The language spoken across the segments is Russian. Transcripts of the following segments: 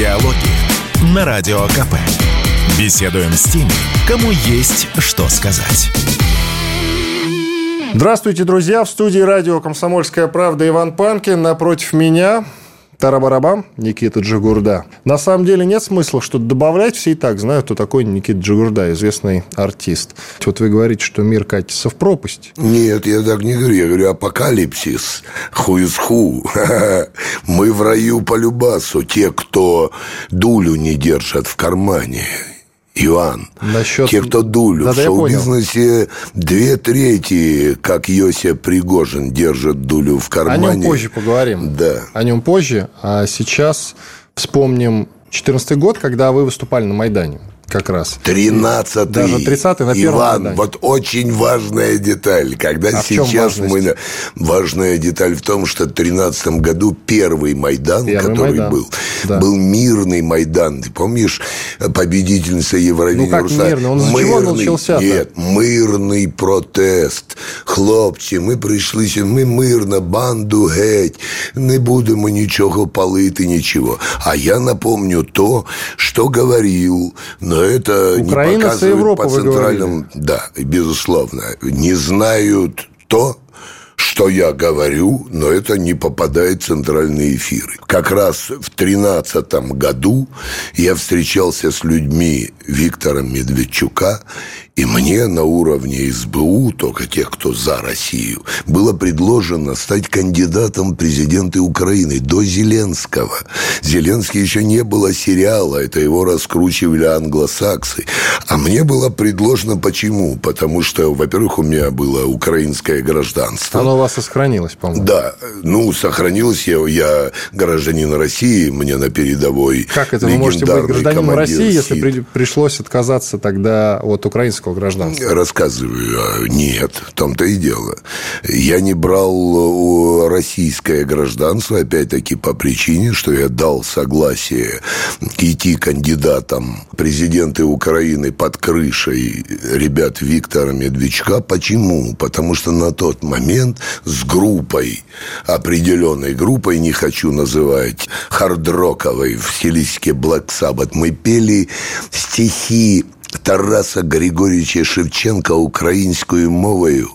Диалоги на Радио КП. Беседуем с теми, кому есть что сказать. Здравствуйте, друзья! В студии радио «Комсомольская правда» Иван Панкин. Напротив меня Тарабарабам, Никита Джигурда. На самом деле нет смысла что-то добавлять. Все и так знают, кто такой Никита Джигурда, известный артист. Вот вы говорите, что мир катится в пропасть. Нет, я так не говорю. Я говорю апокалипсис. Хуизху. Мы в раю по любасу. Те, кто дулю не держат в кармане. Иоанн. Насчет... Те, кто дулю. Да, в шоу-бизнесе две трети, как Йося Пригожин, держат дулю в кармане. О нем позже поговорим. Да. О нем позже. А сейчас вспомним 2014 год, когда вы выступали на Майдане как раз. 13 Даже 30 на первом Иван, задании. вот очень важная деталь. Когда а сейчас мы... Важная деталь в том, что в 13 году первый Майдан, первый который Майдан. был, да. был мирный Майдан. Ты помнишь победительница Евровидения? Ну, как мирный? Он из чего начался? Нет, мирный протест. Хлопці, ми прийшли, ми мирно, банду геть, не будемо ничего палити, ничего. А я напомню то, что говорил, но это Украина не показывает Европа, по центральным... Да, безусловно. Не знают то, что я говорю, но это не попадает в центральные эфиры. Как раз в 2013 году я встречался с людьми Виктора Медведчука, и мне на уровне СБУ, только тех, кто за Россию, было предложено стать кандидатом в президенты Украины до Зеленского. Зеленский еще не было сериала, это его раскручивали англосаксы. А мне было предложено почему? Потому что, во-первых, у меня было украинское гражданство. Оно у вас и сохранилось, по-моему. Да, ну, сохранилось я, я гражданин России, мне на передовой Как это вы можете быть гражданином России, если при, пришлось отказаться тогда от украинского гражданства? Рассказываю. А, нет, в том-то и дело. Я не брал российское гражданство, опять-таки, по причине, что я дал согласие идти кандидатом президента Украины под крышей ребят Виктора Медведчука. Почему? Потому что на тот момент с группой, определенной группой, не хочу называть, хардроковой в стилистике Black Sabbath, мы пели стихи Тараса Григорьевича Шевченка українською мовою,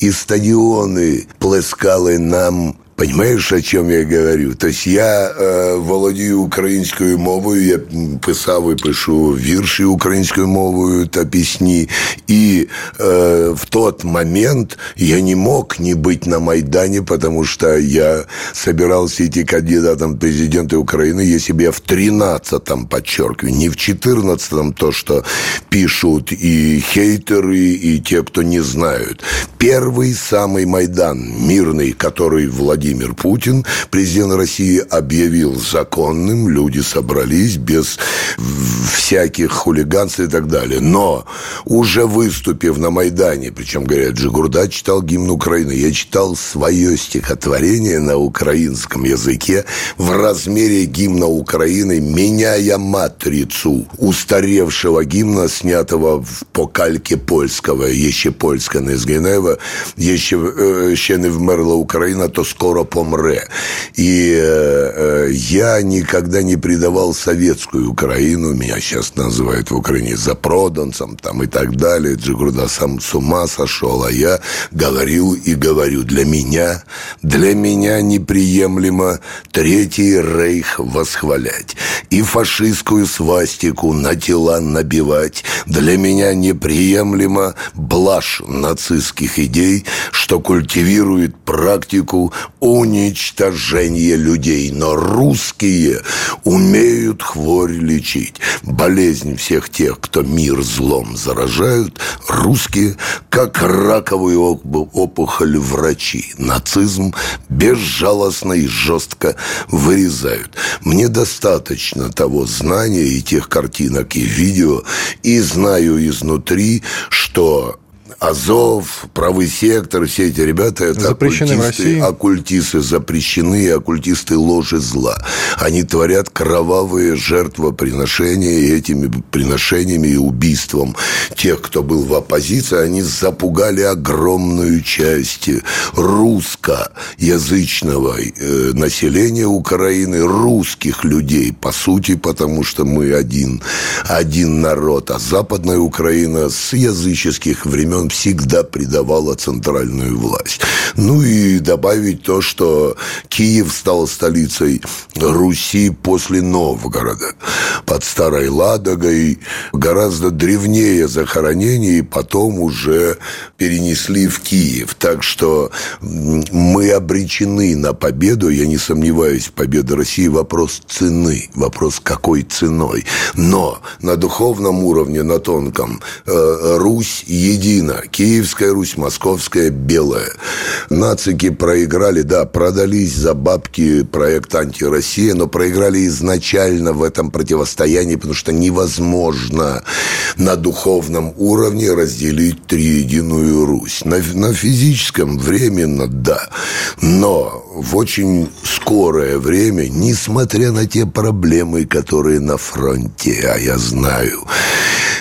і стадіони плескали нам Понимаешь, о чем я говорю? То есть я э, володію українською мовою, я писав і пишу вірші українською мовою та пісні. И э, в тот момент я не мог не быть на Майдане, потому что я собирался идти кандидатом в президенты Украины, если бы я в 13-м, подчеркиваю, не в 14-м, то, что пишут и хейтеры, и те, кто не знают. Первый самый Майдан мирный, который владеет Владимир Путин, президент России, объявил законным, люди собрались без всяких хулиганств и так далее. Но уже выступив на Майдане, причем, говорят, Джигурда читал гимн Украины, я читал свое стихотворение на украинском языке в размере гимна Украины, меняя матрицу устаревшего гимна, снятого по кальке польского, еще польская не з Генева, еще, еще не вмерла Украина, то скоро скоро помре. И э, я никогда не предавал советскую Украину, меня сейчас называют в Украине запроданцем там и так далее. Джигурда сам с ума сошел, а я говорил и говорю, для меня, для меня неприемлемо Третий Рейх восхвалять и фашистскую свастику на тела набивать. Для меня неприемлемо блажь нацистских идей, что культивирует практику уничтожение людей. Но русские умеют хворь лечить. Болезнь всех тех, кто мир злом заражают, русские, как раковую опухоль врачи. Нацизм безжалостно и жестко вырезают. Мне достаточно того знания и тех картинок и видео, и знаю изнутри, что Азов, правый сектор, все эти ребята это запрещены оккультисты, оккультисты запрещены, оккультисты ложи зла. Они творят кровавые жертвоприношения, и этими приношениями и убийством тех, кто был в оппозиции, они запугали огромную часть русскоязычного э, населения Украины, русских людей, по сути, потому что мы один, один народ, а Западная Украина с языческих времен всегда придавала центральную власть. Ну и добавить то, что Киев стал столицей Руси после Новгорода. Под Старой Ладогой гораздо древнее захоронение, и потом уже перенесли в Киев. Так что мы обречены на победу, я не сомневаюсь, победа России. Вопрос цены, вопрос какой ценой. Но на духовном уровне, на тонком, э, Русь едина. Киевская Русь, Московская, Белая. Нацики проиграли, да, продались за бабки проект «Антироссия», но проиграли изначально в этом противостоянии, потому что невозможно на духовном уровне разделить триединую Русь. На, на физическом временно, да, но в очень скорое время, несмотря на те проблемы, которые на фронте, а я знаю,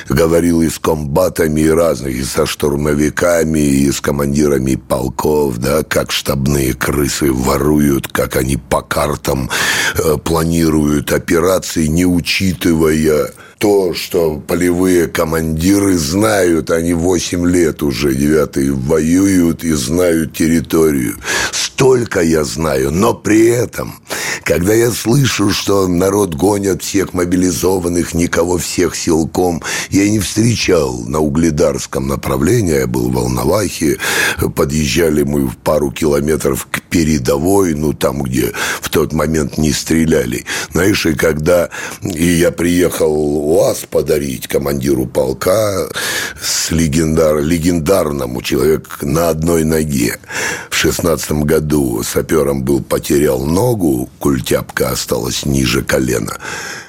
говорил и с комбатами и разных, и со штурмовиками, и с командирами полков, да, как штабные крысы воруют, как они по картам э, планируют операции, не учитывая то, что полевые командиры знают, они 8 лет уже, девятые, воюют и знают территорию. Столько я знаю, но при этом, когда я слышу, что народ гонят всех мобилизованных, никого всех силком, я не встречал на угледарском направлении, я был в Волновахе, подъезжали мы в пару километров к передовой, ну, там, где в тот момент не стреляли. Знаешь, и когда и я приехал УАЗ подарить командиру полка с легендар, легендарному человеку на одной ноге. В шестнадцатом году сапером был потерял ногу, культяпка осталась ниже колена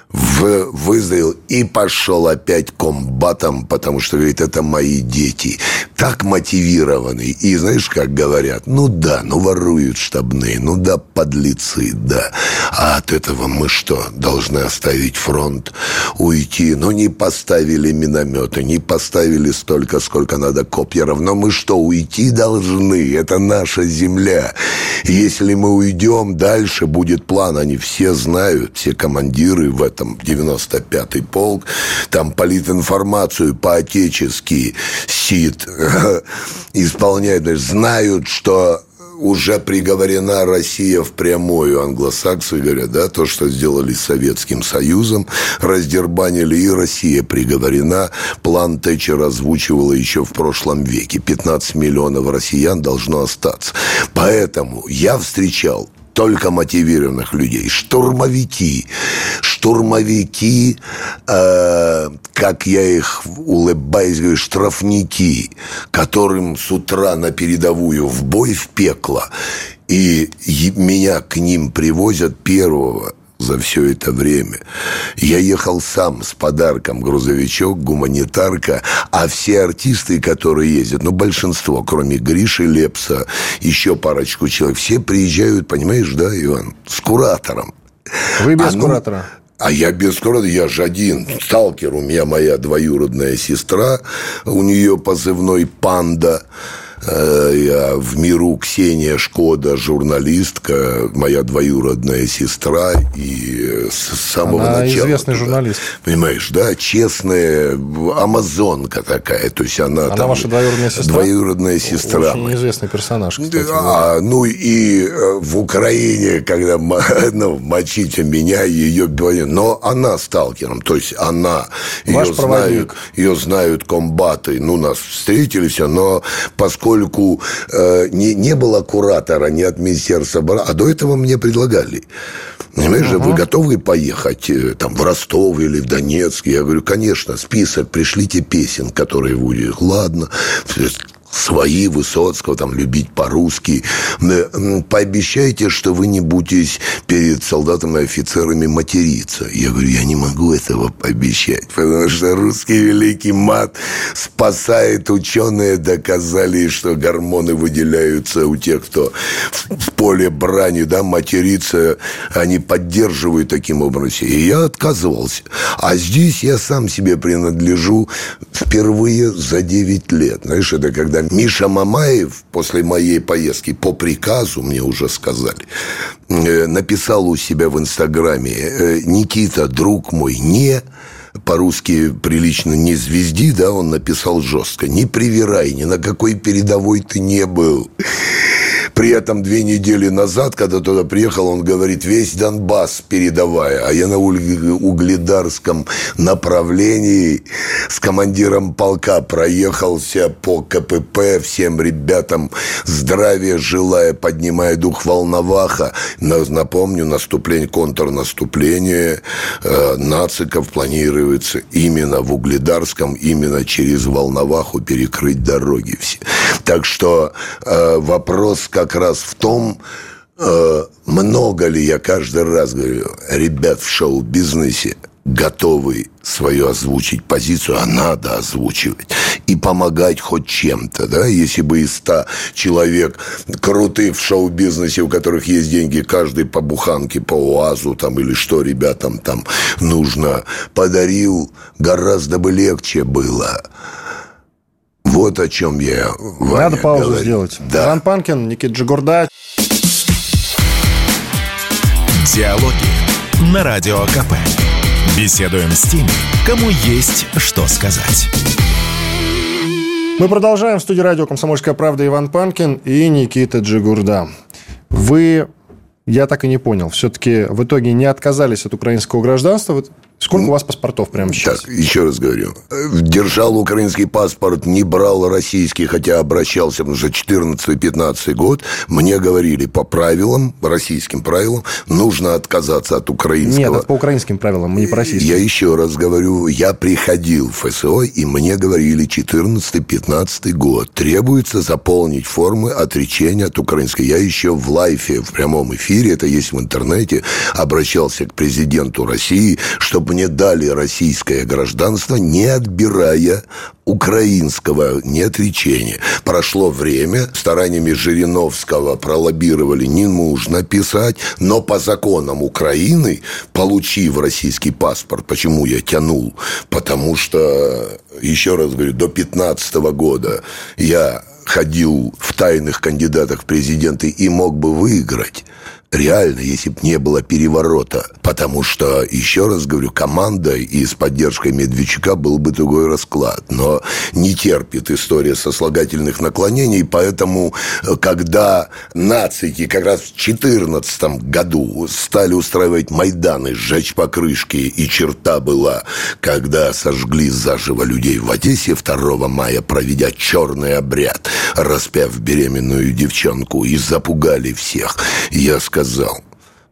в, выздоровел и пошел опять комбатом, потому что, говорит, это мои дети. Так мотивированы. И знаешь, как говорят, ну да, ну воруют штабные, ну да, подлецы, да. А от этого мы что, должны оставить фронт, уйти? Ну не поставили минометы, не поставили столько, сколько надо копьеров. Но мы что, уйти должны? Это наша земля. Если мы уйдем, дальше будет план. Они все знают, все командиры в этом там 95-й полк, там политинформацию по-отечески СИД исполняют, знают, что уже приговорена Россия впрямую, англосаксы говорят, да, то, что сделали с Советским Союзом, раздербанили, и Россия приговорена. План Тэтчер озвучивала еще в прошлом веке. 15 миллионов россиян должно остаться. Поэтому я встречал только мотивированных людей. Штурмовики. Штурмовики, э, как я их улыбаюсь, говорю, штрафники, которым с утра на передовую в бой в пекло. И меня к ним привозят первого за все это время. Я ехал сам с подарком, грузовичок, гуманитарка, а все артисты, которые ездят, ну, большинство, кроме Гриши Лепса, еще парочку человек, все приезжают, понимаешь, да, Иван, с куратором. Вы без а, ну, куратора? А я без куратора, я же один. Сталкер у меня моя двоюродная сестра, у нее позывной «Панда». Э, я в миру Ксения Шкода, журналистка, моя двоюродная сестра, и с самого она начала... известный туда, журналист. Понимаешь, да, честная амазонка такая, то есть она... Она там, ваша двоюродная сестра? Двоюродная сестра. Очень известный персонаж, кстати. А, ну, и э, в Украине, когда ну, мочите меня, ее... Но она сталкером, то есть она... Ваш ее знают, ее знают комбаты, ну, нас встретились, но поскольку поскольку э, не, не было куратора ни от Министерства обороны, а до этого мне предлагали. Понимаешь, uh-huh. вы готовы поехать э, там в Ростов или в Донецк? Я говорю, конечно, список, пришлите песен, которые будет. Ладно свои Высоцкого, там, любить по-русски. Пообещайте, что вы не будете перед солдатами и офицерами материться. Я говорю, я не могу этого пообещать, потому что русский великий мат спасает. Ученые доказали, что гормоны выделяются у тех, кто в поле брани, да, материться, они поддерживают таким образом. И я отказывался. А здесь я сам себе принадлежу впервые за 9 лет. Знаешь, это когда Миша Мамаев после моей поездки по приказу, мне уже сказали, э, написал у себя в Инстаграме, «Э, Никита, друг мой, не по-русски прилично не звезди, да, он написал жестко. Не привирай, ни на какой передовой ты не был. При этом две недели назад, когда туда приехал, он говорит, весь Донбасс передавая. А я на угледарском направлении с командиром полка проехался по КПП, всем ребятам здравия желая, поднимая дух Волноваха. Напомню, наступление, контрнаступление э, нациков планируется именно в Угледарском, именно через Волноваху перекрыть дороги все. Так что э, вопрос как раз в том, э, много ли я каждый раз говорю, ребят в шоу-бизнесе готовы свою озвучить позицию, а надо озвучивать и помогать хоть чем-то, да, если бы из ста человек крутых в шоу-бизнесе, у которых есть деньги, каждый по буханке, по УАЗу там или что ребятам там нужно, подарил, гораздо бы легче было. Вот о чем я, Ваня, Надо паузу говорю. сделать. Да. Иван Панкин, Никита Джигурда. Диалоги на Радио КП. Беседуем с теми, кому есть что сказать. Мы продолжаем. В студии радио «Комсомольская правда» Иван Панкин и Никита Джигурда. Вы, я так и не понял, все-таки в итоге не отказались от украинского гражданства. Сколько у вас паспортов прямо сейчас? Так, еще раз говорю. Держал украинский паспорт, не брал российский, хотя обращался, потому что 14-15 год. Мне говорили по правилам, российским правилам, нужно отказаться от украинского. Нет, это по украинским правилам, не по российским. Я еще раз говорю, я приходил в ФСО, и мне говорили 14-15 год. Требуется заполнить формы отречения от украинской. Я еще в лайфе, в прямом эфире, это есть в интернете, обращался к президенту России, чтобы мне дали российское гражданство, не отбирая украинского неотречения. Прошло время, стараниями Жириновского пролоббировали, не нужно писать, но по законам Украины, получив российский паспорт, почему я тянул? Потому что, еще раз говорю, до 15 года я ходил в тайных кандидатах в президенты и мог бы выиграть реально, если бы не было переворота. Потому что, еще раз говорю, команда и с поддержкой Медведчука был бы другой расклад. Но не терпит история сослагательных наклонений, поэтому, э, когда нацики как раз в 2014 году стали устраивать Майданы, сжечь покрышки, и черта была, когда сожгли заживо людей в Одессе 2 мая, проведя черный обряд, распяв беременную девчонку, и запугали всех. Я сказал, сказал,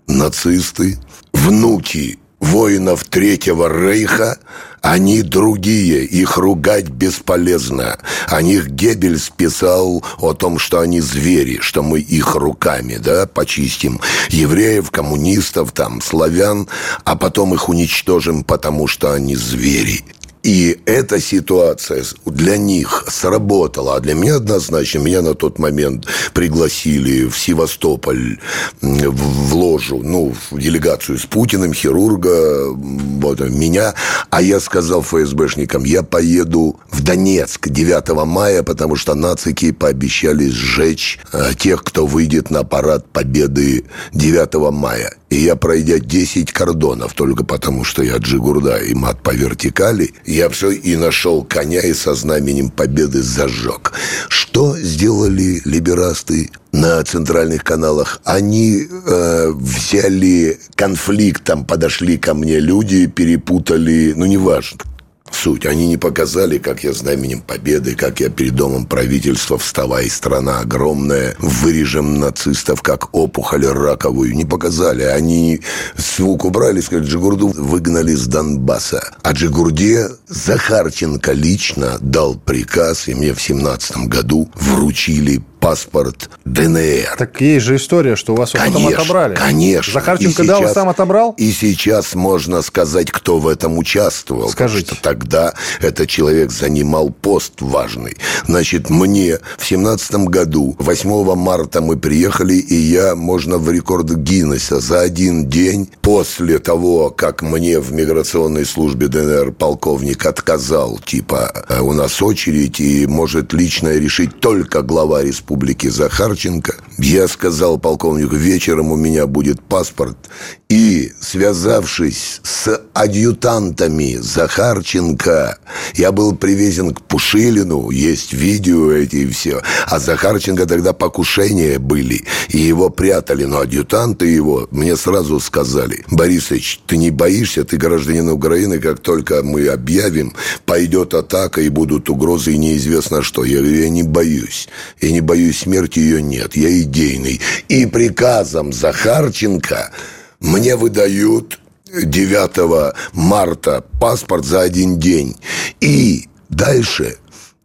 нацисты, внуки воинов Третьего Рейха, они другие, их ругать бесполезно. О них Геббельс писал о том, что они звери, что мы их руками, да, почистим. Евреев, коммунистов, там, славян, а потом их уничтожим, потому что они звери. И эта ситуация для них сработала, а для меня однозначно, меня на тот момент пригласили в Севастополь в ложу, ну, в делегацию с Путиным, хирурга, вот, меня, а я сказал ФСБшникам, я поеду в Донецк 9 мая, потому что нацики пообещали сжечь э, тех, кто выйдет на парад победы 9 мая. И я, пройдя 10 кордонов, только потому что я Джигурда и мат по вертикали, я все и нашел коня и со знаменем победы зажег. Что сделали либерасты на центральных каналах? Они э, взяли конфликт, там подошли ко мне люди, перепутали, ну, неважно суть. Они не показали, как я знаменем победы, как я перед домом правительства, вставай, страна огромная, вырежем нацистов, как опухоль раковую. Не показали. Они звук убрали, сказали, Джигурду выгнали с Донбасса. А Джигурде Захарченко лично дал приказ, и мне в семнадцатом году вручили паспорт ДНР. Так есть же история, что у вас его потом отобрали. Конечно. Захарченко и дал сейчас, сам отобрал? И сейчас можно сказать, кто в этом участвовал. Скажите. Потому что тогда этот человек занимал пост важный. Значит, мне в семнадцатом году, 8 марта мы приехали, и я, можно в рекорд Гиннесса, за один день после того, как мне в миграционной службе ДНР полковник отказал, типа, «Э, у нас очередь, и может лично решить только глава республики, республики Захарченко. Я сказал полковнику, вечером у меня будет паспорт. И, связавшись с адъютантами Захарченко, я был привезен к Пушилину, есть видео эти и все. А Захарченко тогда покушения были, и его прятали. Но адъютанты его мне сразу сказали, Борисович, ты не боишься, ты гражданин Украины, как только мы объявим, пойдет атака и будут угрозы, и неизвестно что. Я говорю, я не боюсь. Я не боюсь боюсь смерти, ее нет. Я идейный. И приказом Захарченко мне выдают 9 марта паспорт за один день. И дальше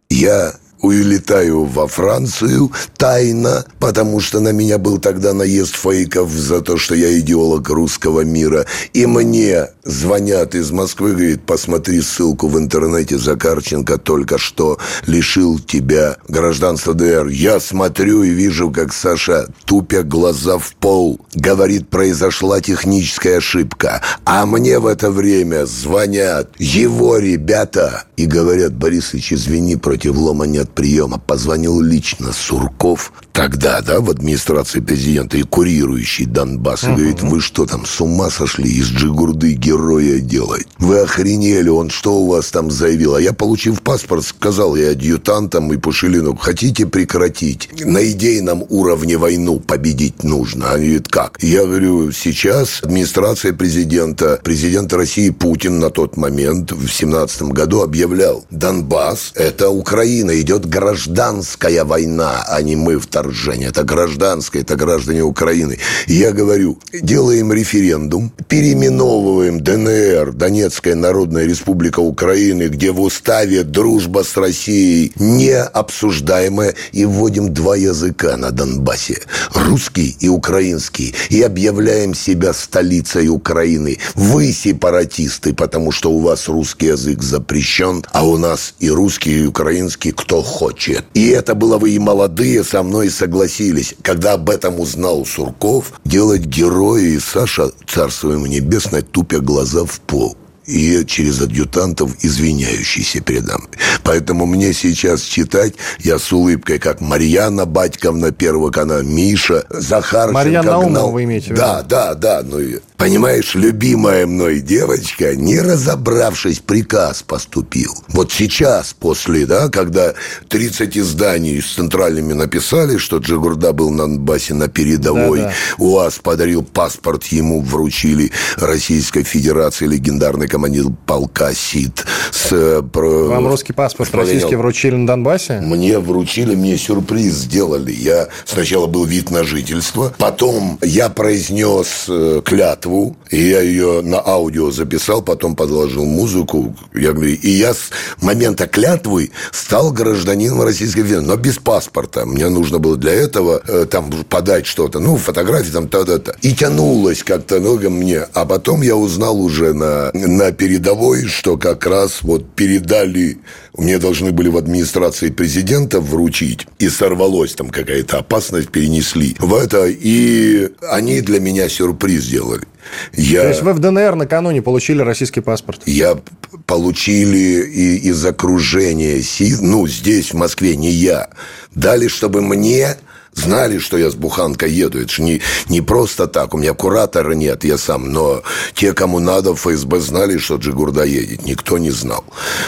я улетаю во Францию тайно, потому что на меня был тогда наезд фейков за то, что я идеолог русского мира. И мне звонят из Москвы, говорит, посмотри ссылку в интернете, Закарченко только что лишил тебя гражданства ДР. Я смотрю и вижу, как Саша, тупя глаза в пол, говорит, произошла техническая ошибка. А мне в это время звонят его ребята и говорят, Борисович, извини, против лома нет приема. Позвонил лично Сурков, тогда, да, в администрации президента и курирующий Донбасс. И говорит, вы что там, с ума сошли из Джигурды героя делать? Вы охренели, он что у вас там заявил? А я, получив паспорт, сказал я адъютантам и Пушилину, хотите прекратить? На идейном уровне войну победить нужно. Они говорят, как? Я говорю, сейчас администрация президента, президент России Путин на тот момент, в семнадцатом году, объявлял, Донбасс – это Украина, идет гражданская война, а не мы вторжение. Это гражданское, это граждане Украины. Я говорю, делаем референдум, переименовываем ДНР, Донецкая Народная Республика Украины, где в уставе дружба с Россией необсуждаемая, и вводим два языка на Донбассе. Русский и украинский. И объявляем себя столицей Украины. Вы сепаратисты, потому что у вас русский язык запрещен, а у нас и русский, и украинский кто хочет. И это было вы и молодые со мной согласились. Когда об этом узнал Сурков, делать героя и Саша, царство ему небесное, тупя глаза в пол и через адъютантов извиняющийся передо мной. Поэтому мне сейчас читать, я с улыбкой, как Марьяна Батьковна Первого канала, Миша, Захар. Марьяна Наумова вы имеете в виду? Да, да, да. Ну, понимаешь, любимая мной девочка, не разобравшись, приказ поступил. Вот сейчас, после, да, когда 30 изданий с центральными написали, что Джигурда был на Донбассе на передовой, да, да. УАЗ подарил паспорт, ему вручили Российской Федерации легендарный командир полка СИД. С, э. Вам русский паспорт российский вручили на Донбассе? Мне вручили, мне сюрприз сделали. Я сначала был вид на жительство, потом я произнес э, клятву, и я ее на аудио записал, потом подложил музыку. Я говорю, и я с момента клятвы стал гражданином Российской Федерации, но без паспорта. Мне нужно было для этого э, там подать что-то, ну, фотографии там, та-та-та. И тянулось как-то много мне. А потом я узнал уже на, на передовой, что как раз вот передали, мне должны были в администрации президента вручить, и сорвалось там какая-то опасность, перенесли в это, и они для меня сюрприз сделали. Я... То есть вы в ДНР накануне получили российский паспорт? Я получили и из окружения, ну, здесь, в Москве, не я. Дали, чтобы мне знали, что я с буханкой еду. Это же не, не просто так. У меня куратора нет, я сам. Но те, кому надо, в ФСБ знали, что Джигурда едет. Никто не знал.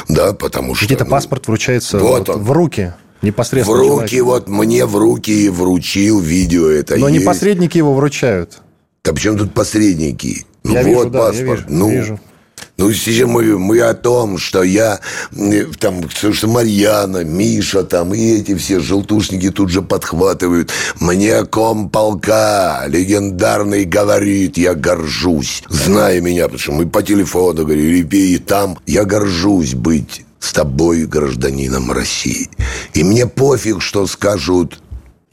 Да, потому что... Где-то ну, паспорт вручается вот вот в руки. Непосредственно. В руки, человек. вот мне в руки и вручил видео это. Но есть. не посредники его вручают. Да почему тут посредники? Ну, я вот вижу, паспорт. Да, я вижу, ну, вижу. Ну, сейчас мы, мы о том, что я, там, что Марьяна, Миша, там, и эти все желтушники тут же подхватывают. Мне комполка легендарный говорит, я горжусь, зная меня, потому что мы по телефону говорили, и там, я горжусь быть с тобой гражданином России. И мне пофиг, что скажут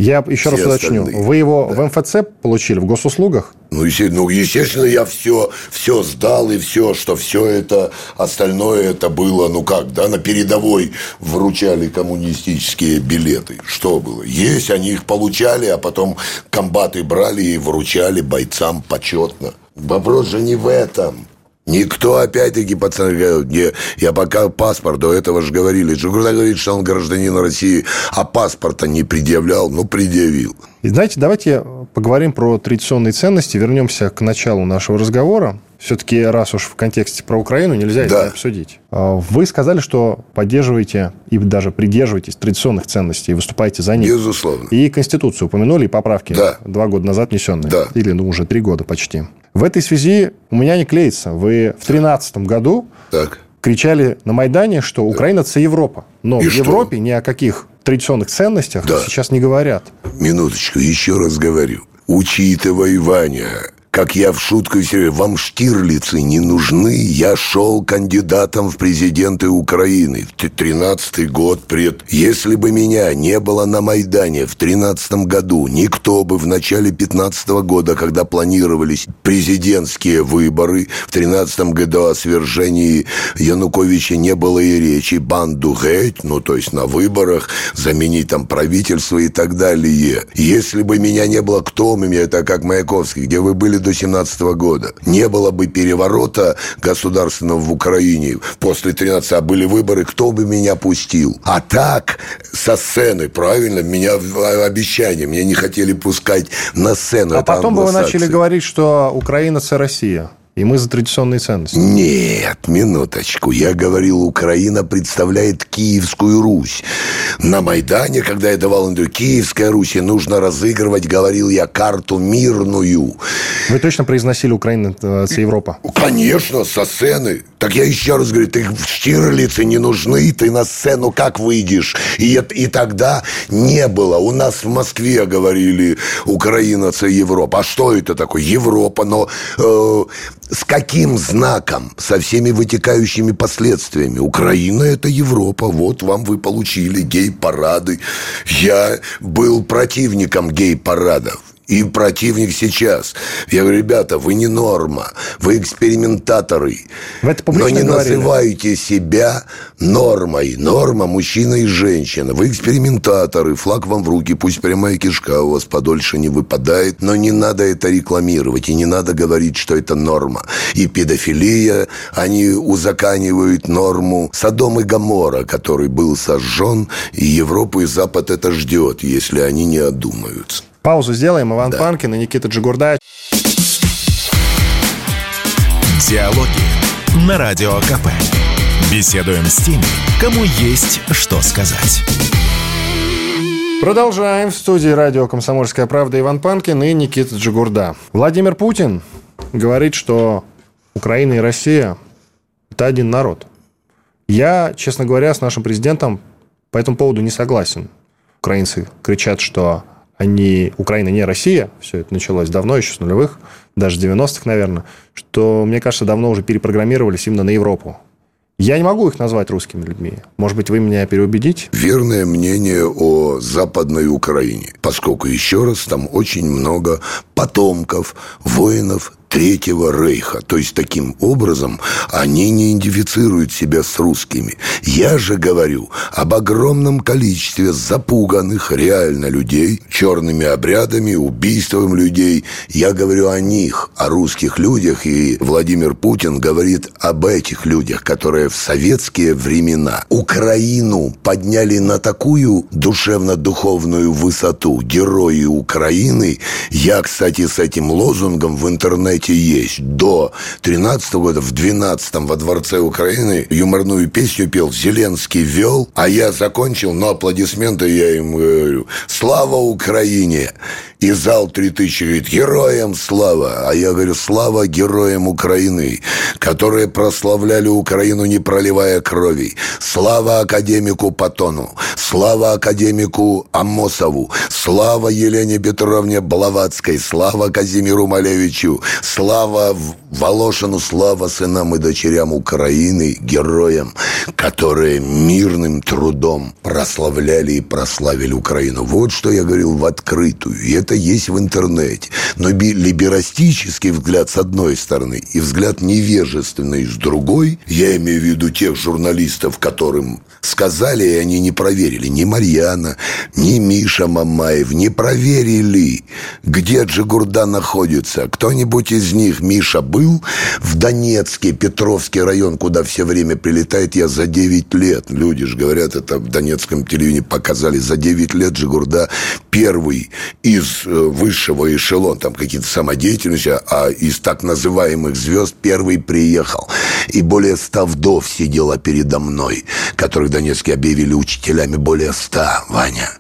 я еще раз уточню. Вы его да. в МФЦ получили, в госуслугах? Ну, ну, естественно, я все, все сдал, и все, что все это, остальное это было, ну как, да, на передовой вручали коммунистические билеты. Что было? Есть, они их получали, а потом комбаты брали и вручали бойцам почетно. Вопрос же не в этом. Никто, опять-таки, пацаны говорят, не, я пока паспорт, до этого же говорили. Джигурда говорит, что он гражданин России, а паспорта не предъявлял, ну, предъявил. И знаете, давайте поговорим про традиционные ценности, вернемся к началу нашего разговора. Все-таки, раз уж в контексте про Украину, нельзя да. это обсудить. А, вы сказали, что поддерживаете и даже придерживаетесь традиционных ценностей и выступаете за них. Безусловно. И Конституцию упомянули, и поправки да. два года назад внесенные. Да. Или, ну, уже три года почти. В этой связи у меня не клеится. Вы в 2013 году так. кричали на Майдане, что Украина – это Европа. Но и в что? Европе ни о каких традиционных ценностях да. сейчас не говорят. Минуточку, еще раз говорю. Учитывая, Ваня, как я в шутку серьезно, вам штирлицы не нужны, я шел кандидатом в президенты Украины. Тринадцатый год пред... Если бы меня не было на Майдане в тринадцатом году, никто бы в начале пятнадцатого года, когда планировались президентские выборы, в тринадцатом году о свержении Януковича не было и речи. Банду геть, ну то есть на выборах, заменить там правительство и так далее. Если бы меня не было, кто меня, это как Маяковский, где вы были до 17 года. Не было бы переворота государственного в Украине после 13 а были выборы, кто бы меня пустил. А так, со сцены, правильно, меня обещание, меня не хотели пускать на сцену. А потом бы вы начали говорить, что Украина – это Россия. И мы за традиционные ценности. Нет, минуточку. Я говорил, Украина представляет Киевскую Русь. На Майдане, когда я давал интервью, Киевская Русь, и нужно разыгрывать, говорил я, карту мирную. Вы точно произносили Украина, это Европа? Конечно, со сцены. Так я еще раз говорю, ты в Штирлице не нужны, ты на сцену как выйдешь? И, и тогда не было. У нас в Москве говорили, Украина это Европа. А что это такое? Европа, но э, с каким знаком? Со всеми вытекающими последствиями. Украина – это Европа. Вот вам вы получили гей-парады. Я был противником гей-парадов и противник сейчас. Я говорю, ребята, вы не норма, вы экспериментаторы. Вы это но не говорили. называйте себя нормой. Норма мужчина и женщина. Вы экспериментаторы, флаг вам в руки, пусть прямая кишка у вас подольше не выпадает, но не надо это рекламировать, и не надо говорить, что это норма. И педофилия, они узаканивают норму. Содом и Гамора, который был сожжен, и Европу и Запад это ждет, если они не одумаются. Паузу сделаем. Иван да. Панкин и Никита Джигурда. Диалоги на Радио КП. Беседуем с теми, кому есть что сказать. Продолжаем. В студии радио «Комсомольская правда» Иван Панкин и Никита Джигурда. Владимир Путин говорит, что Украина и Россия – это один народ. Я, честно говоря, с нашим президентом по этому поводу не согласен. Украинцы кричат, что они, Украина не Россия, все это началось давно, еще с нулевых, даже 90-х, наверное, что, мне кажется, давно уже перепрограммировались именно на Европу. Я не могу их назвать русскими людьми. Может быть, вы меня переубедите? Верное мнение о Западной Украине, поскольку, еще раз, там очень много потомков, воинов Третьего Рейха. То есть, таким образом, они не идентифицируют себя с русскими. Я же говорю об огромном количестве запуганных реально людей, черными обрядами, убийством людей. Я говорю о них, о русских людях, и Владимир Путин говорит об этих людях, которые в советские времена Украину подняли на такую душевно-духовную высоту. Герои Украины. Я, кстати, с этим лозунгом в интернете интернете есть. До 13 года, в 12 во Дворце Украины юморную песню пел, Зеленский вел, а я закончил, но аплодисменты я им говорю. Слава Украине! И зал 3000 говорит, героям слава! А я говорю, слава героям Украины, которые прославляли Украину, не проливая крови. Слава академику Патону, слава академику Амосову, слава Елене Петровне Блаватской, слава Казимиру Малевичу, слава Волошину, слава сынам и дочерям Украины, героям, которые мирным трудом прославляли и прославили Украину. Вот что я говорил в открытую. И это есть в интернете. Но либерастический взгляд с одной стороны и взгляд невежественный с другой, я имею в виду тех журналистов, которым сказали, и они не проверили, ни Марьяна, ни Миша Мамаев не проверили, где Джигурда находится. Кто-нибудь из них, Миша, был в Донецке, Петровский район, куда все время прилетает я за 9 лет. Люди же говорят, это в Донецком телевидении показали, за 9 лет Джигурда первый из Э, высшего эшелона, там какие-то самодеятельности, а из так называемых звезд первый приехал. И более ста вдов сидела передо мной, которых Донецке объявили учителями более ста, Ваня.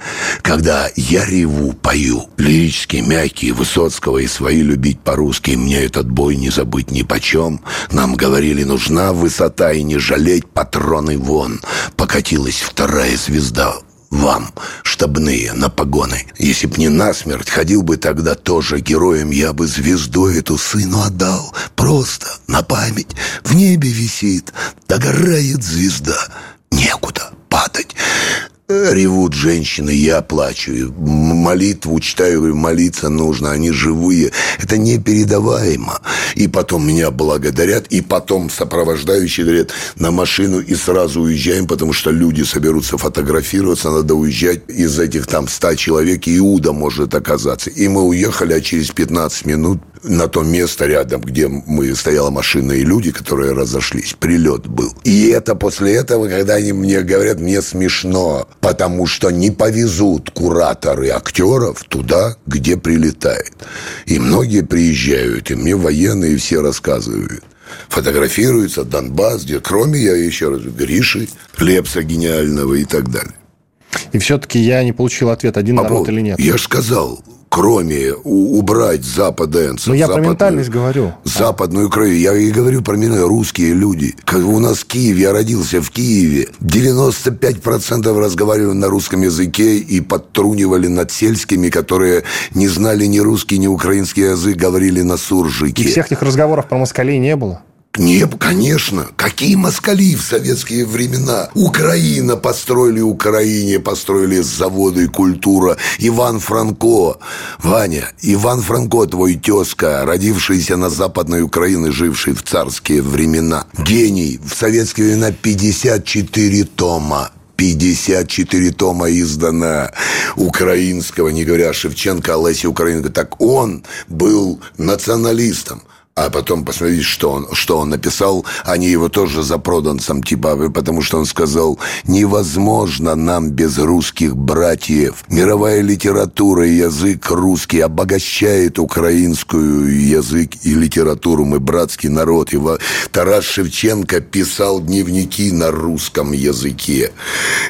Когда я реву, пою, лирические, мягкие, Высоцкого и свои любить по-русски, мне этот бой не забыть ни почем. Нам говорили, нужна высота и не жалеть патроны вон. Покатилась вторая звезда вам, штабные, на погоны. Если б не насмерть, ходил бы тогда тоже героем, я бы звезду эту сыну отдал. Просто, на память, в небе висит, догорает звезда. Ревут женщины, я плачу. Молитву читаю, говорю, молиться нужно, они живые. Это непередаваемо. И потом меня благодарят, и потом сопровождающие говорят, на машину и сразу уезжаем, потому что люди соберутся фотографироваться, надо уезжать из этих там ста человек, Иуда может оказаться. И мы уехали, а через 15 минут на то место рядом, где мы стояла машина и люди, которые разошлись, прилет был. И это после этого, когда они мне говорят, мне смешно, потому что не повезут кураторы актеров туда, где прилетает. И многие приезжают, и мне военные все рассказывают фотографируются Донбасс, где кроме, я еще раз, Гриши, Лепса гениального и так далее. И все-таки я не получил ответ, один а народ вот, или нет. Я же сказал, кроме убрать западенцев. Ну, я про ментальность говорю. Западную Украину. Я и говорю про меня русские люди. Как у нас в Киеве, я родился в Киеве. 95% разговаривали на русском языке и подтрунивали над сельскими, которые не знали ни русский, ни украинский язык, говорили на суржике. И всех этих разговоров про москалей не было? Не, конечно. Какие москали в советские времена? Украина построили Украине, построили заводы, культура. Иван Франко. Ваня, Иван Франко, твой тезка, родившийся на Западной Украине, живший в царские времена. Гений. В советские времена 54 тома. 54 тома издано украинского, не говоря Шевченко, о Лесе Украинка. Так он был националистом а потом посмотреть, что он, что он написал. Они его тоже за проданцем, типа, потому что он сказал, невозможно нам без русских братьев. Мировая литература и язык русский обогащает украинскую язык и литературу. Мы братский народ. Его Тарас Шевченко писал дневники на русском языке.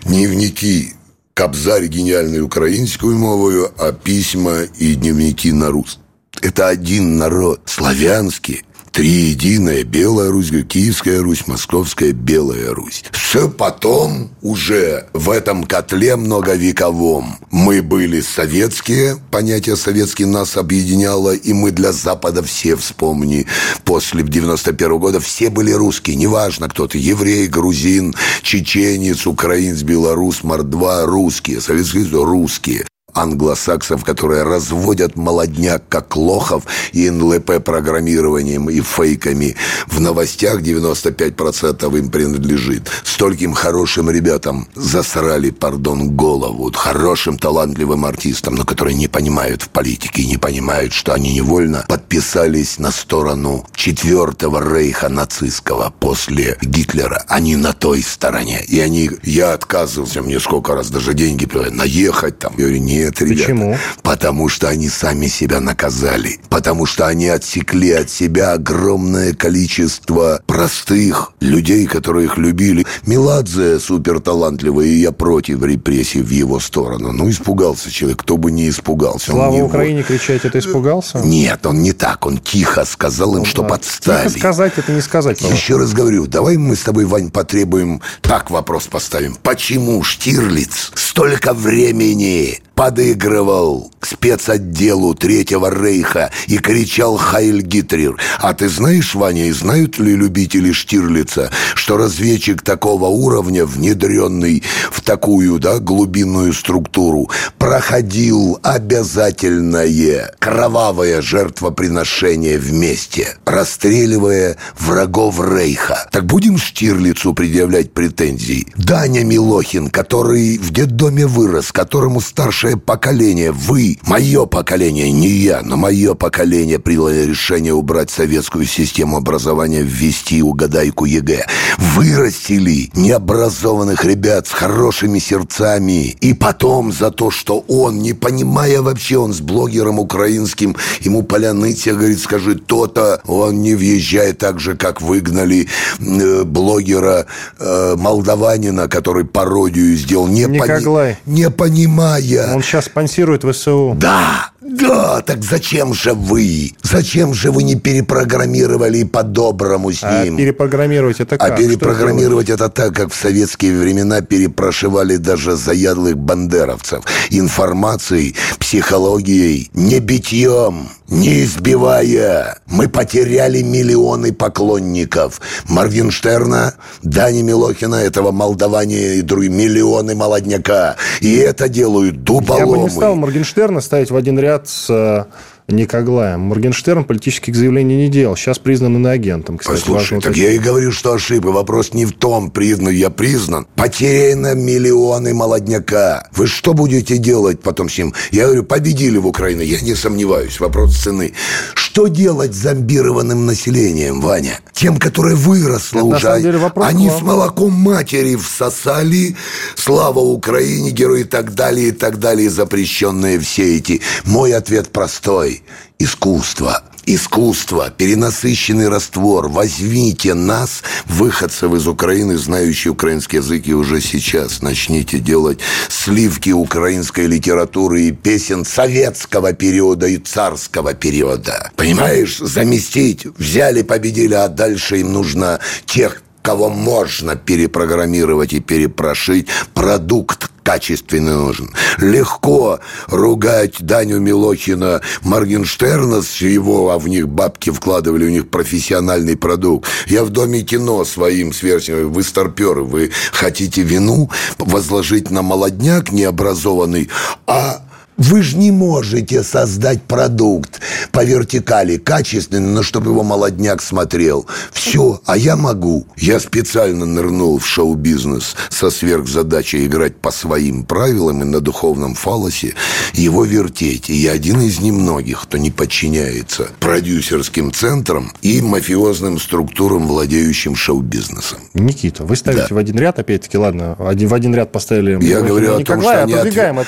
Дневники Кобзарь гениальную украинскую мовою, а письма и дневники на русском это один народ, славянский, Триединая Белая Русь, Киевская Русь, Московская Белая Русь. Все потом уже в этом котле многовековом. Мы были советские, понятие советский нас объединяло, и мы для Запада все, вспомни, после 91 года все были русские, неважно кто ты, еврей, грузин, чеченец, украинец, белорус, мордва, русские, советские русские англосаксов, которые разводят молодняк как лохов и НЛП программированием и фейками. В новостях 95% им принадлежит. Стольким хорошим ребятам засрали, пардон, голову. Хорошим, талантливым артистам, но которые не понимают в политике не понимают, что они невольно подписались на сторону четвертого рейха нацистского после Гитлера. Они на той стороне. И они... Я отказывался, мне сколько раз даже деньги наехать там. Я нет, Нет, ребята. Почему? Потому что они сами себя наказали. Потому что они отсекли от себя огромное количество простых людей, которые их любили. Меладзе супер талантливый, и я против репрессий в его сторону. Ну, испугался человек, кто бы не испугался. Слава не Украине кричать, это испугался? Нет, он не так. Он тихо сказал им, что да. подстали. Тихо сказать, это не сказать. по-моему. Еще раз говорю, давай мы с тобой, Вань, потребуем, так вопрос поставим. Почему Штирлиц столько времени подыгрывал к спецотделу Третьего Рейха и кричал «Хайль Гитлер». А ты знаешь, Ваня, и знают ли любители Штирлица, что разведчик такого уровня, внедренный в такую, да, глубинную структуру, проходил обязательное кровавое жертвоприношение вместе, расстреливая врагов Рейха. Так будем Штирлицу предъявлять претензии? Даня Милохин, который в детдоме вырос, которому старшее поколение, вы, мое поколение, не я, но мое поколение приняло решение убрать советскую систему образования, ввести угадайку ЕГЭ. Вырастили необразованных ребят с хорошими сердцами. И потом за то, что он, не понимая вообще, он с блогером украинским, ему полянытия, говорит, скажи то-то, он не въезжает так же, как выгнали э, блогера э, молдаванина, который пародию сделал, не, Николай. не понимая. Он сейчас спонсирует ВСУ. Да, да, так зачем же вы? Зачем же вы не перепрограммировали по-доброму с А ним? перепрограммировать это А как? Что перепрограммировать это так, как в советские времена перепрошивали даже заядлых бандеровцев. Информацией, психологией, не битьем, не избивая. Мы потеряли миллионы поклонников. Моргенштерна, Дани Милохина, этого молдавания и другие миллионы молодняка. И это делают Я бы дуболомы. не стал Моргенштерна ставить в один ряд с э, Никоглаем. Моргенштерн политических заявлений не делал. Сейчас признан иноагентом, кстати. Послушай, так я и говорю, что ошибка. Вопрос не в том, признан я признан. Потеряно миллионы молодняка. Вы что будете делать потом с ним? Я говорю, победили в Украине, я не сомневаюсь. Вопрос цены. Что делать с зомбированным населением, Ваня? Тем, которое выросло на уже. деле вопрос Они вам. с молоком матери всосали. Слава Украине, герой и так далее, и так далее. Запрещенные все эти. Мой ответ простой. Искусство. Искусство, перенасыщенный раствор. Возьмите нас, выходцев из Украины, знающие украинский язык, и уже сейчас начните делать сливки украинской литературы и песен советского периода и царского периода. Понимаешь, заместить, взяли, победили, а дальше им нужно тех, кого можно перепрограммировать и перепрошить, продукт качественный нужен. Легко ругать Даню Милохина, Моргенштерна с его, а в них бабки вкладывали, у них профессиональный продукт. Я в Доме кино своим сверстникам, вы старперы, вы хотите вину возложить на молодняк необразованный, а вы же не можете создать продукт по вертикали качественный, но чтобы его молодняк смотрел. Все, а я могу. Я специально нырнул в шоу-бизнес со сверхзадачей играть по своим правилам и на духовном фалосе его вертеть. И я один из немногих, кто не подчиняется продюсерским центрам и мафиозным структурам, владеющим шоу-бизнесом. Никита, вы ставите Да. в один ряд, опять-таки, ладно, один, в один ряд поставили Я говорю о том, что Николая, они отодвигаем отве-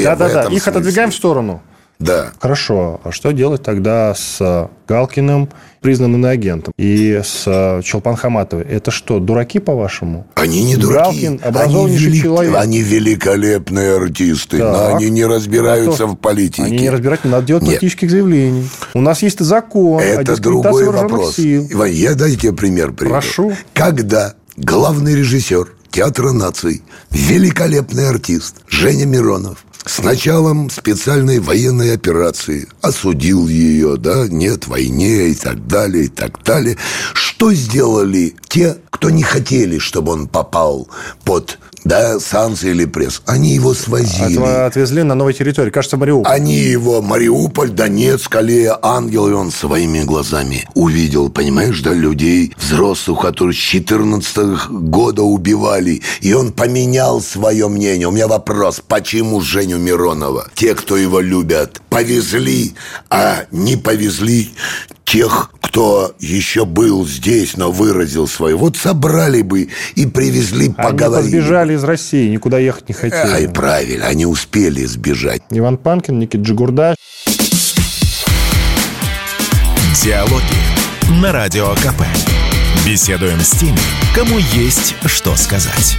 это отверженные в Да-да-да, этом их смысле. отодвигаем в сторону. Да. Хорошо, а что делать тогда с Галкиным, признанным иноагентом, и с э, Чолпан Хаматовой? Это что, дураки, по-вашему? Они не дураки. Галкин они, образованнейший велик- человек. они великолепные артисты, но Так. они не разбираются А то- в политике. Они не разбирать, не надо делать Нет. политических заявлений. У нас есть закон о Это дискриминации другой вопрос. сил. Иван, я дайте тебе пример приведу. Прошу. Когда главный режиссер Театра наций, великолепный артист Женя Миронов с началом специальной военной операции осудил ее, да, нет войне и так далее, и так далее. Что сделали те, кто не хотели, чтобы он попал под, да, санкции или пресс? Они его свозили. От- Отвезли на новой территории, кажется, Мариуполь. Они его, Мариуполь, Донецк, Аллея Ангел, и он своими глазами увидел, понимаешь, да, людей взрослых, которые с 14 года убивали, и он поменял свое мнение. У меня вопрос, почему Женю Миронова, те, кто его любят, повезли, а не повезли тех, кто еще был здесь, но выразил свое, вот собрали бы и привезли, поговорили. Они сбежали из России, никуда ехать не хотели. Ай, правильно, они успели сбежать. Иван Панкин, Никит Джигурда. Диалоги на Радио КП. Беседуем с теми, кому есть что сказать.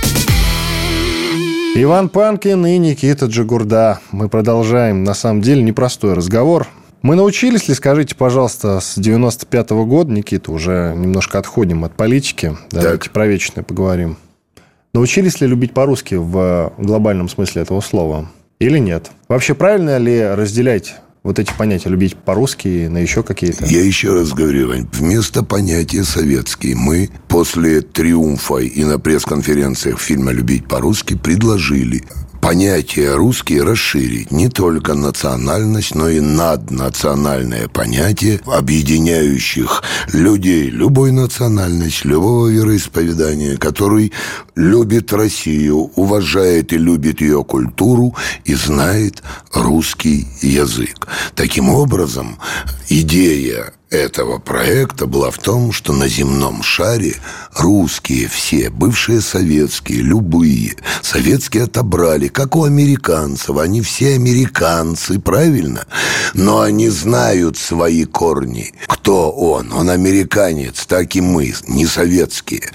Иван Панкин и Никита Джигурда. Мы продолжаем, на самом деле, непростой разговор. Мы научились ли, скажите, пожалуйста, с 95 -го года, Никита, уже немножко отходим от политики, давайте так. про вечное поговорим. Научились ли любить по-русски в глобальном смысле этого слова? Или нет? Вообще правильно ли разделять вот эти понятия любить по-русски на еще какие-то? Я еще раз говорю, Вань, вместо понятия советский мы после триумфа и на пресс-конференциях фильма «Любить по-русски» предложили понятие «русский» расширить не только национальность, но и наднациональное понятие, объединяющих людей любой национальности, любого вероисповедания, который любит Россию, уважает и любит ее культуру и знает русский язык. Таким образом, идея этого проекта была в том, что на земном шаре русские все, бывшие советские, любые, советские отобрали, как у американцев, они все американцы, правильно? Но они знают свои корни. Кто он? Он американец, так и мы, не советские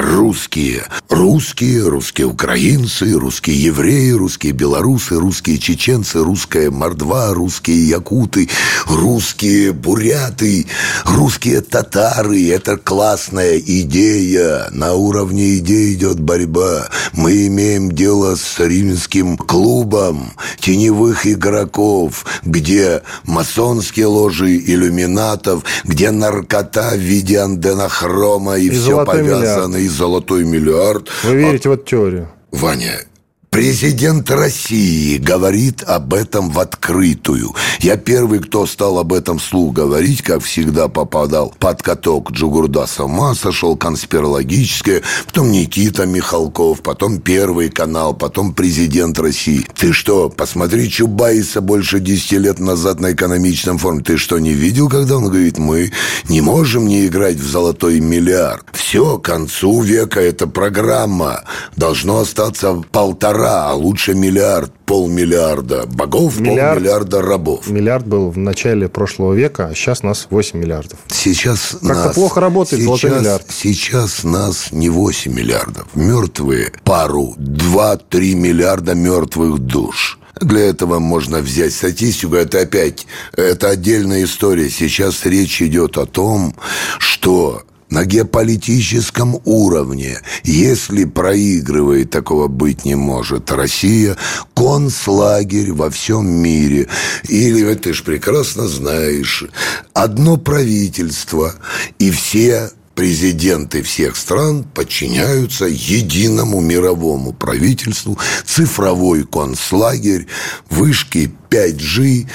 русские. Русские, русские украинцы, русские евреи, русские белорусы, русские чеченцы, русская мордва, русские якуты, русские буряты, русские татары. Это классная идея. На уровне идеи идет борьба. Мы имеем дело с римским клубом теневых игроков, где масонские ложи иллюминатов, где наркота в виде анденохрома и, и все повязано и золотой миллиард. Вы верите а... в эту теорию? Ваня, Президент России говорит об этом в открытую. Я первый, кто стал об этом вслух говорить, как всегда попадал под каток Джугурда сама, сошел конспирологическое, потом Никита Михалков, потом Первый канал, потом президент России. Ты что, посмотри Чубайса больше 10 лет назад на экономичном форуме. Ты что, не видел, когда он говорит, мы не можем не играть в золотой миллиард? Все, к концу века эта программа должно остаться полтора полтора, а лучше миллиард, полмиллиарда богов, миллиард, полмиллиарда рабов. Миллиард был в начале прошлого века, а сейчас нас 8 миллиардов. Сейчас Как-то нас... плохо работает сейчас, золотой миллиард. Сейчас нас не 8 миллиардов. Мертвые пару, 2-3 миллиарда мертвых душ. Для этого можно взять статистику. Это опять, это отдельная история. Сейчас речь идет о том, что на геополитическом уровне, если проигрывает, такого быть не может, Россия, концлагерь во всем мире. Или, ты же прекрасно знаешь, одно правительство, и все президенты всех стран подчиняются единому мировому правительству, цифровой концлагерь, вышки 5G,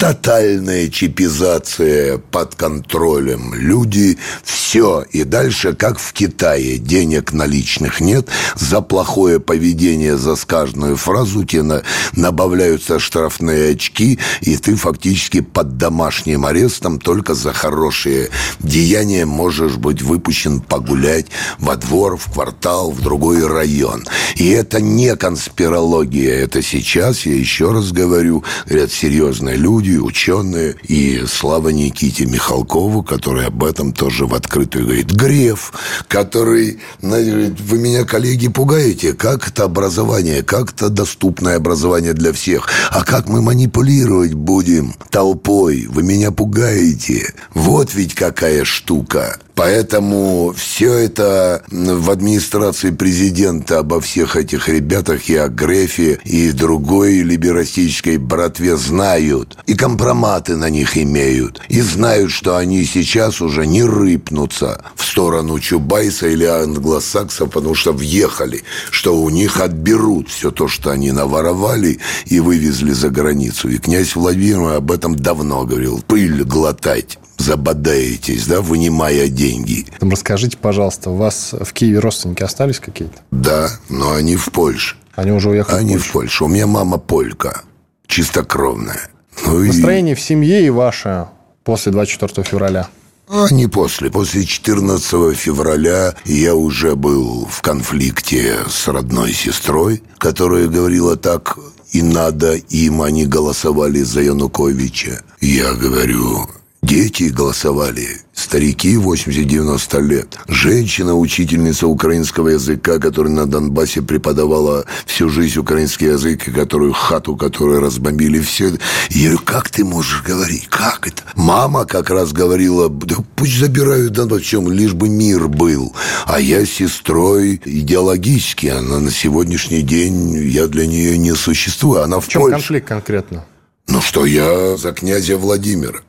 тотальная чипизация под контролем. Люди все. И дальше, как в Китае, денег наличных нет. За плохое поведение, за сказанную фразу тебе на, набавляются штрафные очки, и ты фактически под домашним арестом только за хорошие деяния можешь быть выпущен погулять во двор, в квартал, в другой район. И это не конспирология. Это сейчас, я еще раз говорю, говорят серьезные люди, люди, ученые, и слава Никите Михалкову, который об этом тоже в открытую говорит. Греф, который говорит, вы меня, коллеги, пугаете, как это образование, как это доступное образование для всех, а как мы манипулировать будем толпой, вы меня пугаете. Вот ведь какая штука. Поэтому все это в администрации президента обо всех этих ребятах и о Грефе, и другой либерастической братве знают. И компроматы на них имеют. И знают, что они сейчас уже не рыпнутся в сторону Чубайса или англосаксов, потому что въехали, что у них отберут все то, что они наворовали и вывезли за границу. И князь Владимир об этом давно говорил. Пыль глотать забодаетесь, да, вынимая деньги. Расскажите, пожалуйста, у вас в Киеве родственники остались какие-то? Да, но они в Польше. Они уже уехали Они в Польшу? в Польшу. У меня мама полька, чистокровная. Ну Настроение и... в семье и ваше после 24 февраля? А не после. После 14 февраля я уже был в конфликте с родной сестрой, которая говорила так и надо им, они голосовали за Януковича. Я говорю, Дети голосовали, старики 80-90 лет. Женщина, учительница украинского языка, которая на Донбассе преподавала всю жизнь украинский язык, и которую хату, которую разбомбили все. Я говорю, как ты можешь говорить? Как это? Мама как раз говорила, да пусть забирают Донбасс, чем лишь бы мир был. А я с сестрой идеологически, она на сегодняшний день, я для нее не существую. Она в, в чем Польше. конфликт конкретно? Ну что, я за князя Владимира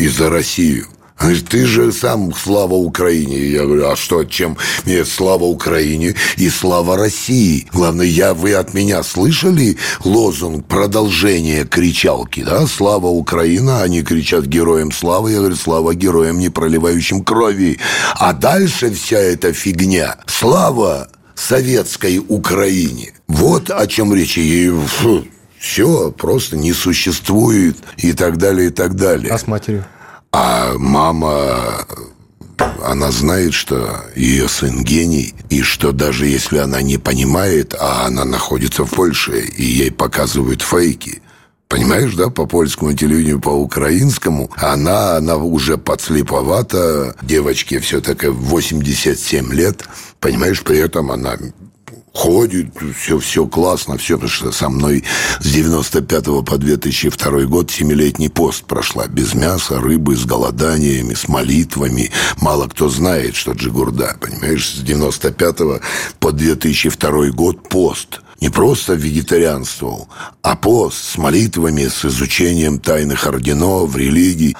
и за Россию. Ты же сам слава Украине. Я говорю, а что, чем нет слава Украине и слава России? Главное, я, вы от меня слышали лозунг продолжение кричалки, да? Слава Украина, они кричат героям славы. Я говорю, слава героям, не проливающим крови. А дальше вся эта фигня. Слава советской Украине. Вот о чем речь. И все просто не существует и так далее, и так далее. А с матерью? А мама, она знает, что ее сын гений, и что даже если она не понимает, а она находится в Польше, и ей показывают фейки, Понимаешь, да, по польскому телевидению, по украинскому, она, она уже подслеповата, девочке все-таки 87 лет, понимаешь, при этом она ходит, все, все классно, все, потому что со мной с 95 по 2002 год семилетний пост прошла, без мяса, рыбы, с голоданиями, с молитвами. Мало кто знает, что Джигурда, понимаешь, с 95 по 2002 год пост – не просто вегетарианствовал, а пост с молитвами, с изучением тайных орденов, религий.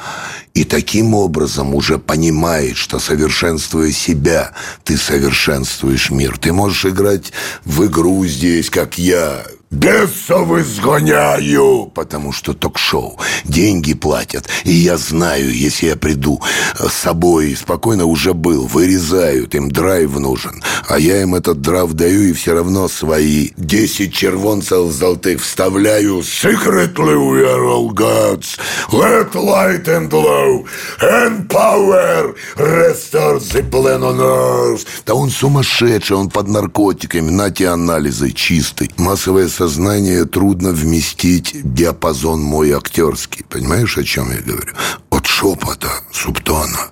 И таким образом уже понимает, что совершенствуя себя, ты совершенствуешь мир. Ты можешь играть в игру здесь, как я, Бесов изгоняю! Потому что ток-шоу. Деньги платят. И я знаю, если я приду с собой, спокойно уже был, вырезают, им драйв нужен. А я им этот драйв даю и все равно свои десять червонцев золотых вставляю. Secretly we are all gods. Let light and glow and power restore the plan on earth. Да он сумасшедший, он под наркотиками. На те анализы чистый. Массовое сознание трудно вместить диапазон мой актерский. Понимаешь, о чем я говорю? От шепота, субтона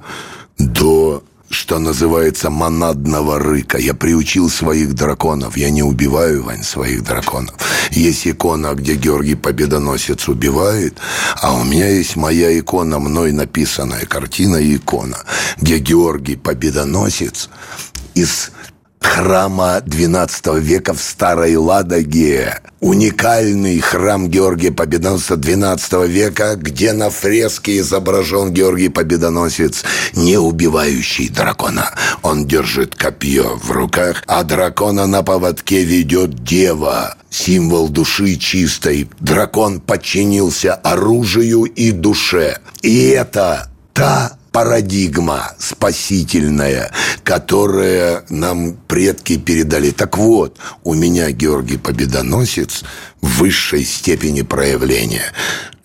до что называется, монадного рыка. Я приучил своих драконов. Я не убиваю, Вань, своих драконов. Есть икона, где Георгий Победоносец убивает, а у меня есть моя икона, мной написанная картина и икона, где Георгий Победоносец из храма XII века в Старой Ладоге. Уникальный храм Георгия Победоносца XII века, где на фреске изображен Георгий Победоносец, не убивающий дракона. Он держит копье в руках, а дракона на поводке ведет дева, символ души чистой. Дракон подчинился оружию и душе. И это та парадигма спасительная, которая нам предки передали. Так вот, у меня Георгий Победоносец в высшей степени проявления.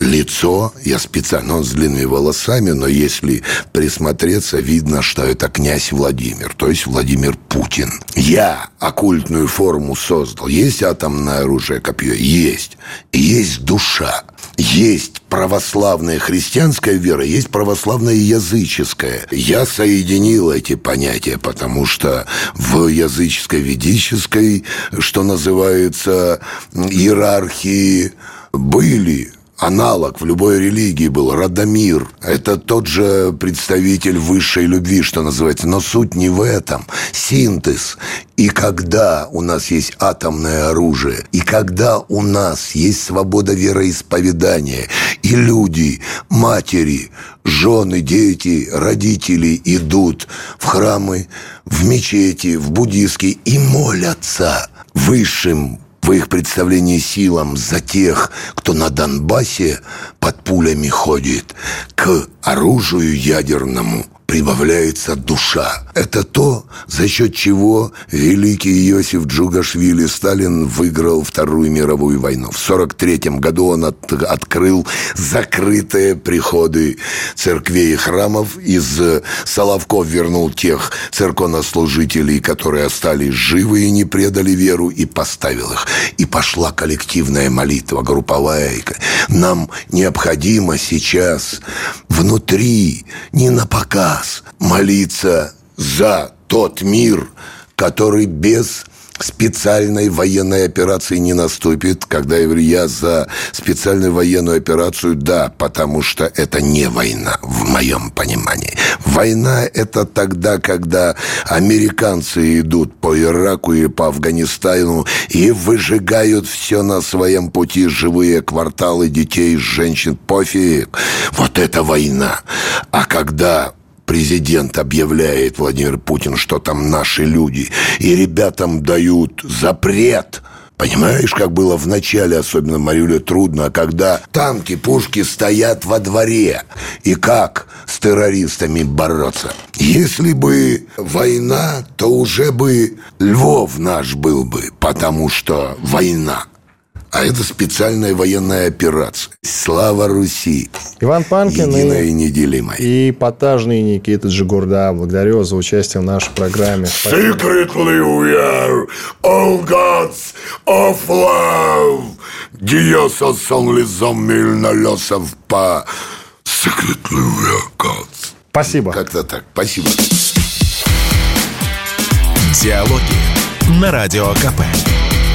Лицо, я специально, он с длинными волосами, но если присмотреться, видно, что это князь Владимир, то есть Владимир Путин. Я оккультную форму создал. Есть атомное оружие, копье? Есть. Есть душа. Есть православная христианская вера, есть православная языческая. Я соединил эти понятия, потому что в языческой ведической, что называется, иерархии были аналог в любой религии был Радомир. Это тот же представитель высшей любви, что называется. Но суть не в этом. Синтез. И когда у нас есть атомное оружие, и когда у нас есть свобода вероисповедания, и люди, матери, жены, дети, родители идут в храмы, в мечети, в буддийские и молятся высшим в их представлении силам за тех, кто на Донбассе под пулями ходит, к оружию ядерному прибавляется душа. Это то, за счет чего великий Иосиф Джугашвили Сталин выиграл Вторую мировую войну. В 1943 году он от, открыл закрытые приходы церквей и храмов. Из Соловков вернул тех церковнослужителей, которые остались живы и не предали веру, и поставил их. И пошла коллективная молитва, групповая. Нам необходимо сейчас внутри, не на показ, молиться за тот мир, который без специальной военной операции не наступит. Когда я говорю, я за специальную военную операцию, да, потому что это не война, в моем понимании. Война – это тогда, когда американцы идут по Ираку или по Афганистану и выжигают все на своем пути, живые кварталы детей, женщин, пофиг. Вот это война. А когда президент объявляет, Владимир Путин, что там наши люди, и ребятам дают запрет – Понимаешь, как было в начале, особенно Мариуле, трудно, когда танки, пушки стоят во дворе. И как с террористами бороться? Если бы война, то уже бы Львов наш был бы, потому что война. А это специальная военная операция. Слава Руси! Иван Панкин Единая и, и неделимая. И эпатажный Никита Джигурда. Благодарю вас за участие в нашей программе. Secretly we are all gods of love. Dios only замильно лесов по Secretly we are gods. Спасибо. Как-то так. Спасибо. Диалоги на Радио КП.